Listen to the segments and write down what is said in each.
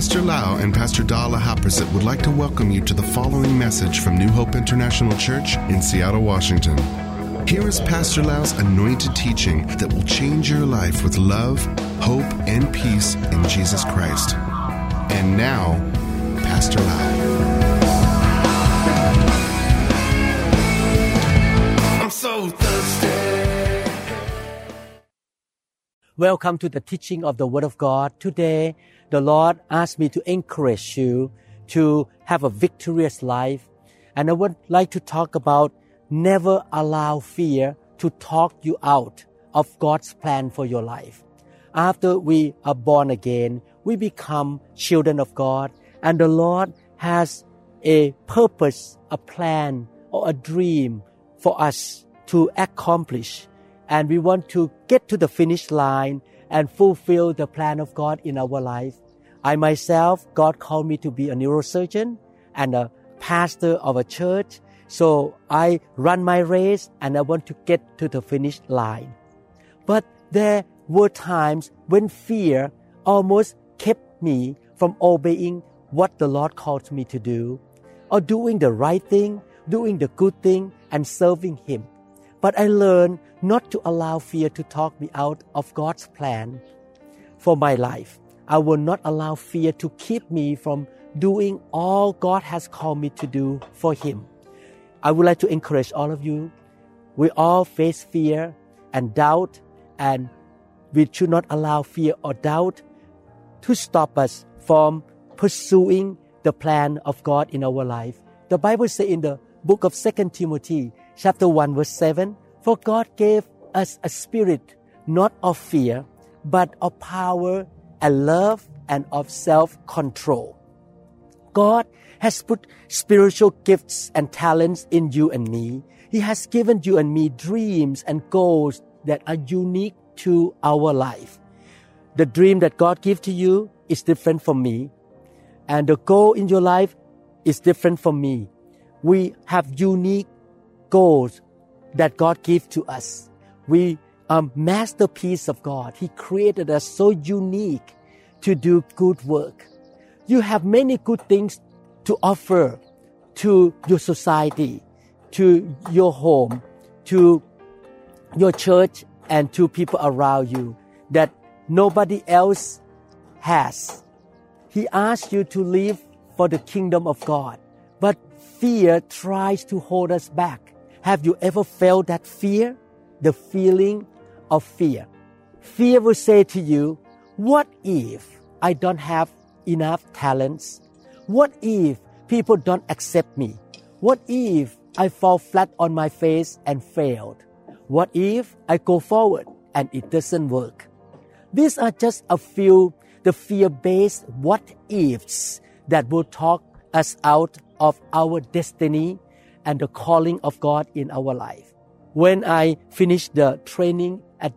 Pastor Lau and Pastor Dala Haprasit would like to welcome you to the following message from New Hope International Church in Seattle, Washington. Here is Pastor Lau's anointed teaching that will change your life with love, hope, and peace in Jesus Christ. And now, Pastor Lau. I'm so thirsty. Welcome to the teaching of the Word of God. Today, the Lord asked me to encourage you to have a victorious life. And I would like to talk about never allow fear to talk you out of God's plan for your life. After we are born again, we become children of God, and the Lord has a purpose, a plan, or a dream for us to accomplish. And we want to get to the finish line and fulfill the plan of God in our life. I myself, God called me to be a neurosurgeon and a pastor of a church. So I run my race and I want to get to the finish line. But there were times when fear almost kept me from obeying what the Lord called me to do or doing the right thing, doing the good thing and serving Him. But I learned not to allow fear to talk me out of God's plan for my life. I will not allow fear to keep me from doing all God has called me to do for Him. I would like to encourage all of you. We all face fear and doubt, and we should not allow fear or doubt to stop us from pursuing the plan of God in our life. The Bible says in the book of 2 Timothy, chapter 1, verse 7, For God gave us a spirit not of fear, but of power and love and of self control. God has put spiritual gifts and talents in you and me. He has given you and me dreams and goals that are unique to our life. The dream that God gives to you is different from me, and the goal in your life is different from me. We have unique goals that God gives to us. We are masterpiece of God. He created us so unique to do good work. You have many good things to offer to your society, to your home, to your church, and to people around you that nobody else has. He asks you to live for the kingdom of God, but fear tries to hold us back. Have you ever felt that fear? The feeling of fear. Fear will say to you, what if I don't have enough talents? What if people don't accept me? What if I fall flat on my face and failed? What if I go forward and it doesn't work? These are just a few the fear-based what ifs that will talk us out of our destiny and the calling of God in our life. When I finished the training at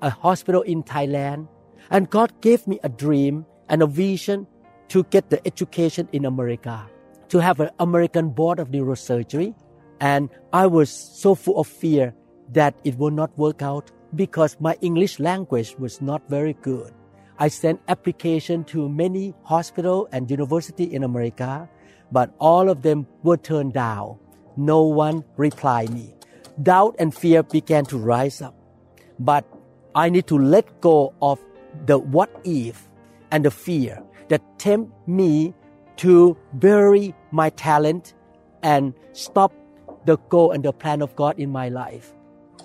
a hospital in Thailand, and God gave me a dream and a vision to get the education in America, to have an American board of neurosurgery. And I was so full of fear that it will not work out because my English language was not very good. I sent application to many hospital and university in America, but all of them were turned down. No one replied me. Doubt and fear began to rise up. But I need to let go of the what if and the fear that tempt me to bury my talent and stop the goal and the plan of God in my life.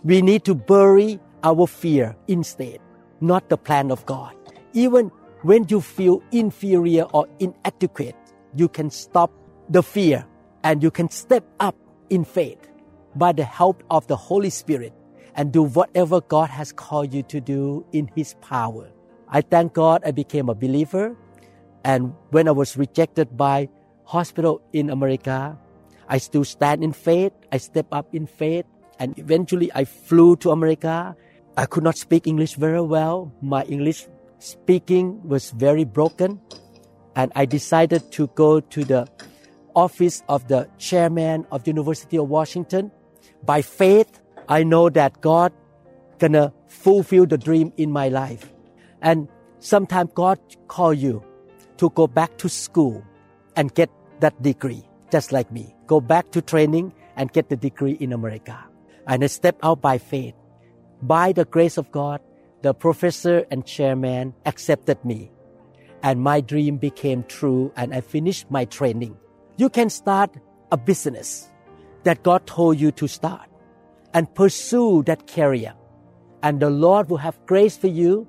We need to bury our fear instead, not the plan of God. Even when you feel inferior or inadequate, you can stop the fear and you can step up in faith by the help of the Holy Spirit and do whatever God has called you to do in His power. I thank God I became a believer. And when I was rejected by hospital in America, I still stand in faith. I step up in faith. And eventually I flew to America. I could not speak English very well. My English speaking was very broken. And I decided to go to the office of the chairman of the University of Washington. By faith, I know that God gonna fulfill the dream in my life. And sometimes God call you to go back to school and get that degree, just like me. Go back to training and get the degree in America. And I step out by faith. By the grace of God, the professor and chairman accepted me. And my dream became true and I finished my training. You can start a business that God told you to start and pursue that career. And the Lord will have grace for you.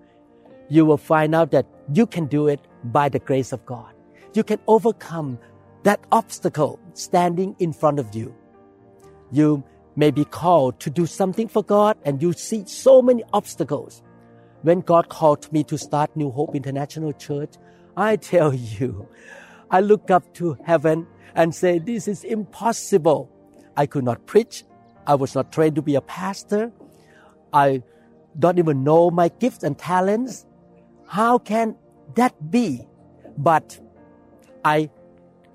You will find out that you can do it by the grace of God. You can overcome that obstacle standing in front of you. You may be called to do something for God and you see so many obstacles. When God called me to start New Hope International Church, I tell you, I look up to heaven and say, this is impossible. I could not preach. I was not trained to be a pastor. I don't even know my gifts and talents. How can that be? But I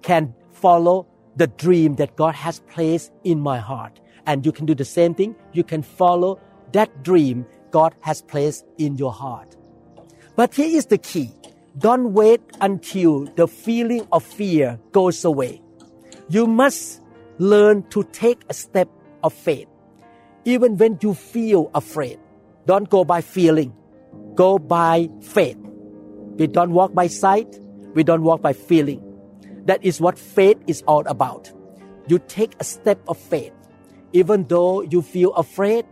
can follow the dream that God has placed in my heart. And you can do the same thing. You can follow that dream God has placed in your heart. But here is the key. Don't wait until the feeling of fear goes away. You must learn to take a step of faith. Even when you feel afraid, don't go by feeling. Go by faith. We don't walk by sight. We don't walk by feeling. That is what faith is all about. You take a step of faith. Even though you feel afraid,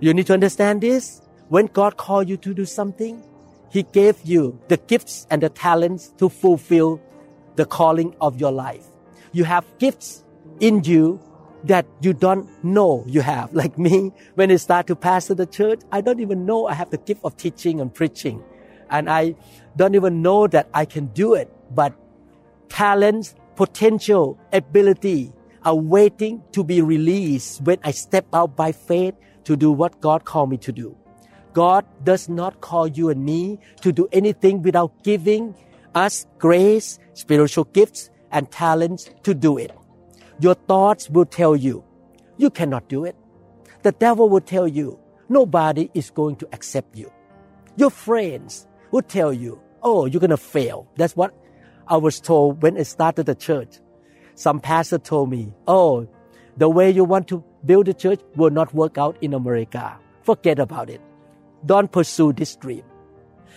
you need to understand this. When God called you to do something, He gave you the gifts and the talents to fulfill the calling of your life. You have gifts in you that you don't know you have. Like me, when I start to pastor the church, I don't even know I have the gift of teaching and preaching. And I don't even know that I can do it. But talents, potential, ability are waiting to be released when I step out by faith to do what God called me to do. God does not call you and me to do anything without giving us grace, spiritual gifts, and talents to do it. Your thoughts will tell you, you cannot do it. The devil will tell you, nobody is going to accept you. Your friends will tell you, oh, you're going to fail. That's what I was told when I started the church. Some pastor told me, oh, the way you want to build a church will not work out in America. Forget about it. Don't pursue this dream.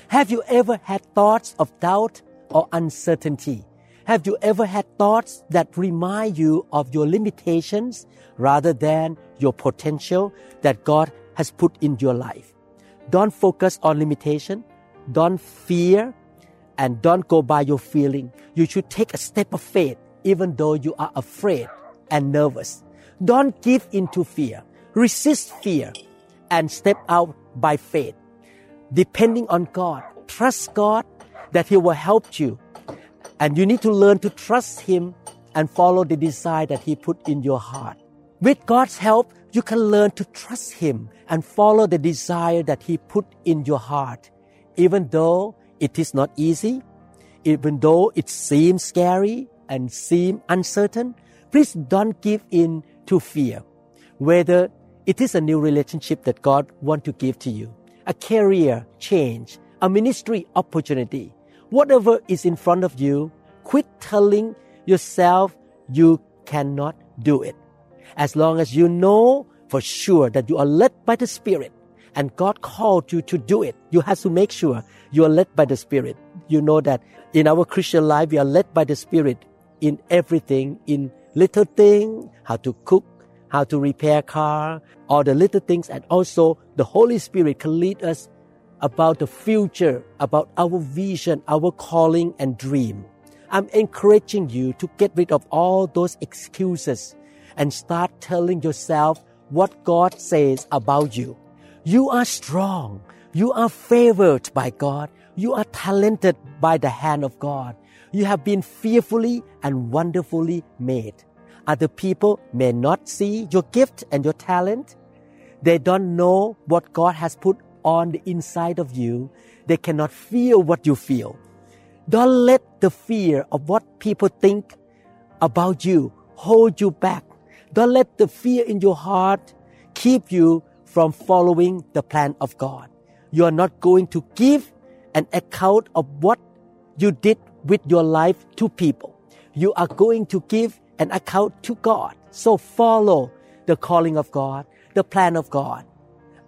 Have you ever had thoughts of doubt or uncertainty? Have you ever had thoughts that remind you of your limitations rather than your potential that God has put in your life? Don't focus on limitation. Don't fear and don't go by your feeling. You should take a step of faith even though you are afraid and nervous. Don't give in to fear. Resist fear and step out by faith. Depending on God. Trust God that He will help you. And you need to learn to trust Him and follow the desire that He put in your heart. With God's help, you can learn to trust Him and follow the desire that He put in your heart. Even though it is not easy, even though it seems scary and seem uncertain, please don't give in to fear. Whether it is a new relationship that God wants to give to you, a career change, a ministry opportunity, whatever is in front of you, quit telling yourself you cannot do it. As long as you know for sure that you are led by the Spirit and God called you to do it, you have to make sure you are led by the Spirit. You know that in our Christian life, we are led by the Spirit in everything, in little thing, how to cook, how to repair car, all the little things, and also the Holy Spirit can lead us about the future, about our vision, our calling and dream. I'm encouraging you to get rid of all those excuses and start telling yourself what God says about you. You are strong. You are favored by God. You are talented by the hand of God. You have been fearfully and wonderfully made. Other people may not see your gift and your talent. They don't know what God has put on the inside of you. They cannot feel what you feel. Don't let the fear of what people think about you hold you back. Don't let the fear in your heart keep you from following the plan of God. You are not going to give an account of what you did with your life to people. You are going to give an account to God. So follow the calling of God, the plan of God.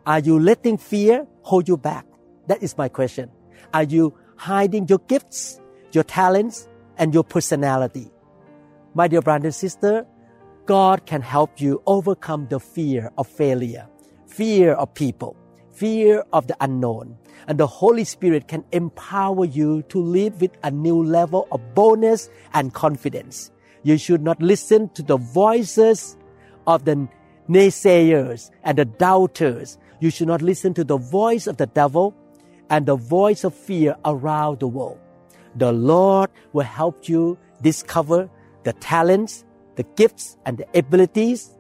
Are you letting fear hold you back? That is my question. Are you hiding your gifts, your talents, and your personality? My dear brother and sister, God can help you overcome the fear of failure, fear of people, fear of the unknown. And the Holy Spirit can empower you to live with a new level of boldness and confidence. You should not listen to the voices of the naysayers and the doubters. You should not listen to the voice of the devil and the voice of fear around the world. The Lord will help you discover the talents, the gifts, and the abilities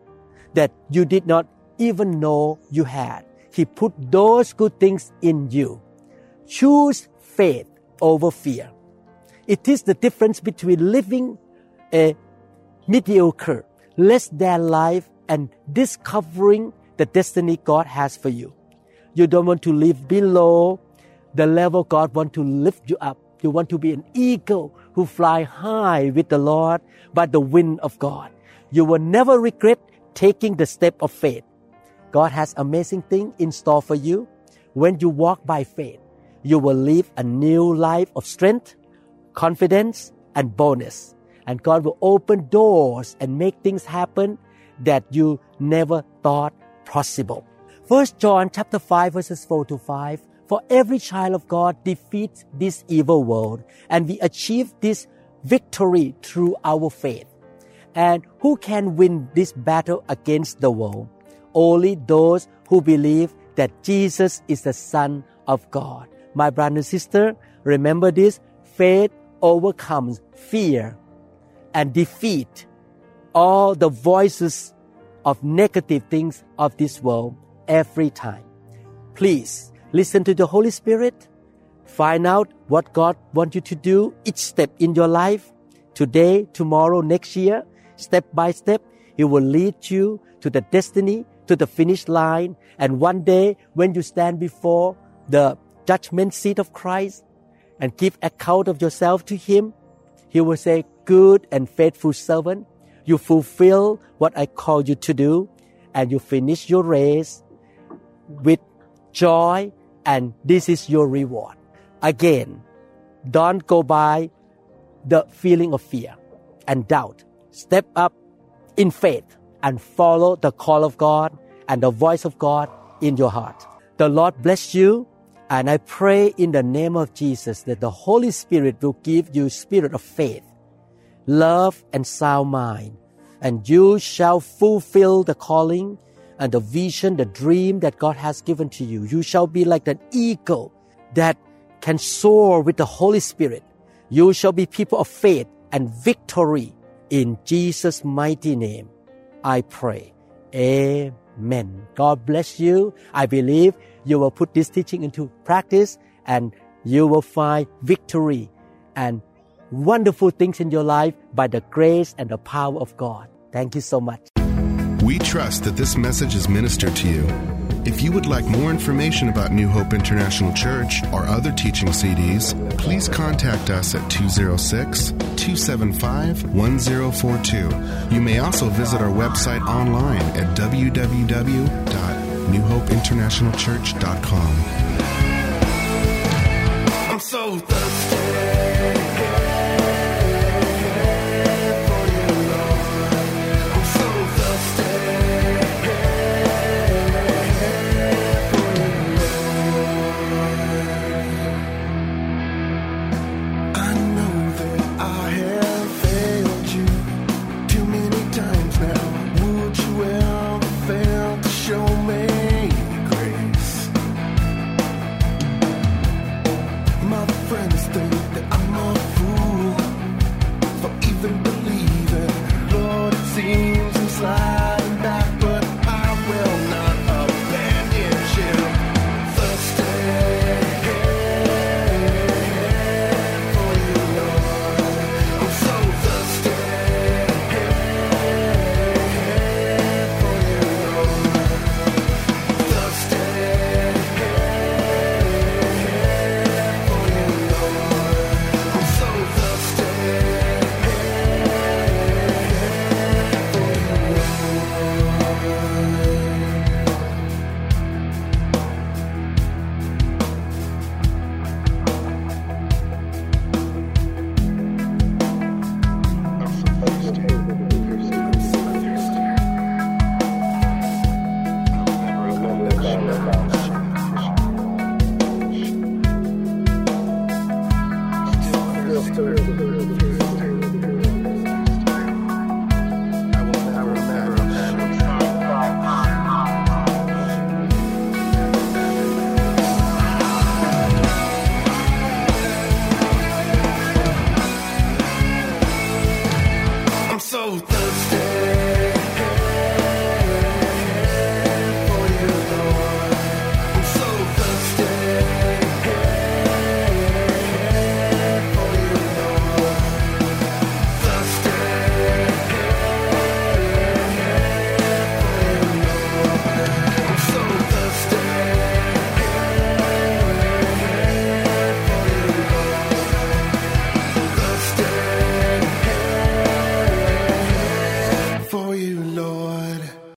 that you did not even know you had. He put those good things in you. Choose faith over fear. It is the difference between living a mediocre, less than life and discovering the destiny God has for you. You don't want to live below the level God wants to lift you up. You want to be an eagle who fly high with the Lord by the wind of God. You will never regret taking the step of faith. God has amazing things in store for you. When you walk by faith, you will live a new life of strength, confidence, and boldness. And God will open doors and make things happen that you never thought possible. First John chapter 5 verses 4 to 5 for every child of God defeats this evil world, and we achieve this victory through our faith. And who can win this battle against the world? Only those who believe that Jesus is the Son of God. My brother and sister, remember this faith overcomes fear and defeat all the voices of negative things of this world every time. Please Listen to the Holy Spirit. Find out what God wants you to do each step in your life. Today, tomorrow, next year, step by step, He will lead you to the destiny, to the finish line. And one day, when you stand before the judgment seat of Christ and give account of yourself to Him, He will say, Good and faithful servant, you fulfill what I called you to do, and you finish your race with joy and this is your reward. Again, don't go by the feeling of fear and doubt. Step up in faith and follow the call of God and the voice of God in your heart. The Lord bless you and I pray in the name of Jesus that the Holy Spirit will give you spirit of faith, love and sound mind and you shall fulfill the calling and the vision, the dream that God has given to you. You shall be like an eagle that can soar with the Holy Spirit. You shall be people of faith and victory in Jesus' mighty name. I pray. Amen. God bless you. I believe you will put this teaching into practice and you will find victory and wonderful things in your life by the grace and the power of God. Thank you so much. We trust that this message is ministered to you. If you would like more information about New Hope International Church or other teaching CDs, please contact us at 206 275 1042. You may also visit our website online at www.newhopeinternationalchurch.com. I'm so thirsty.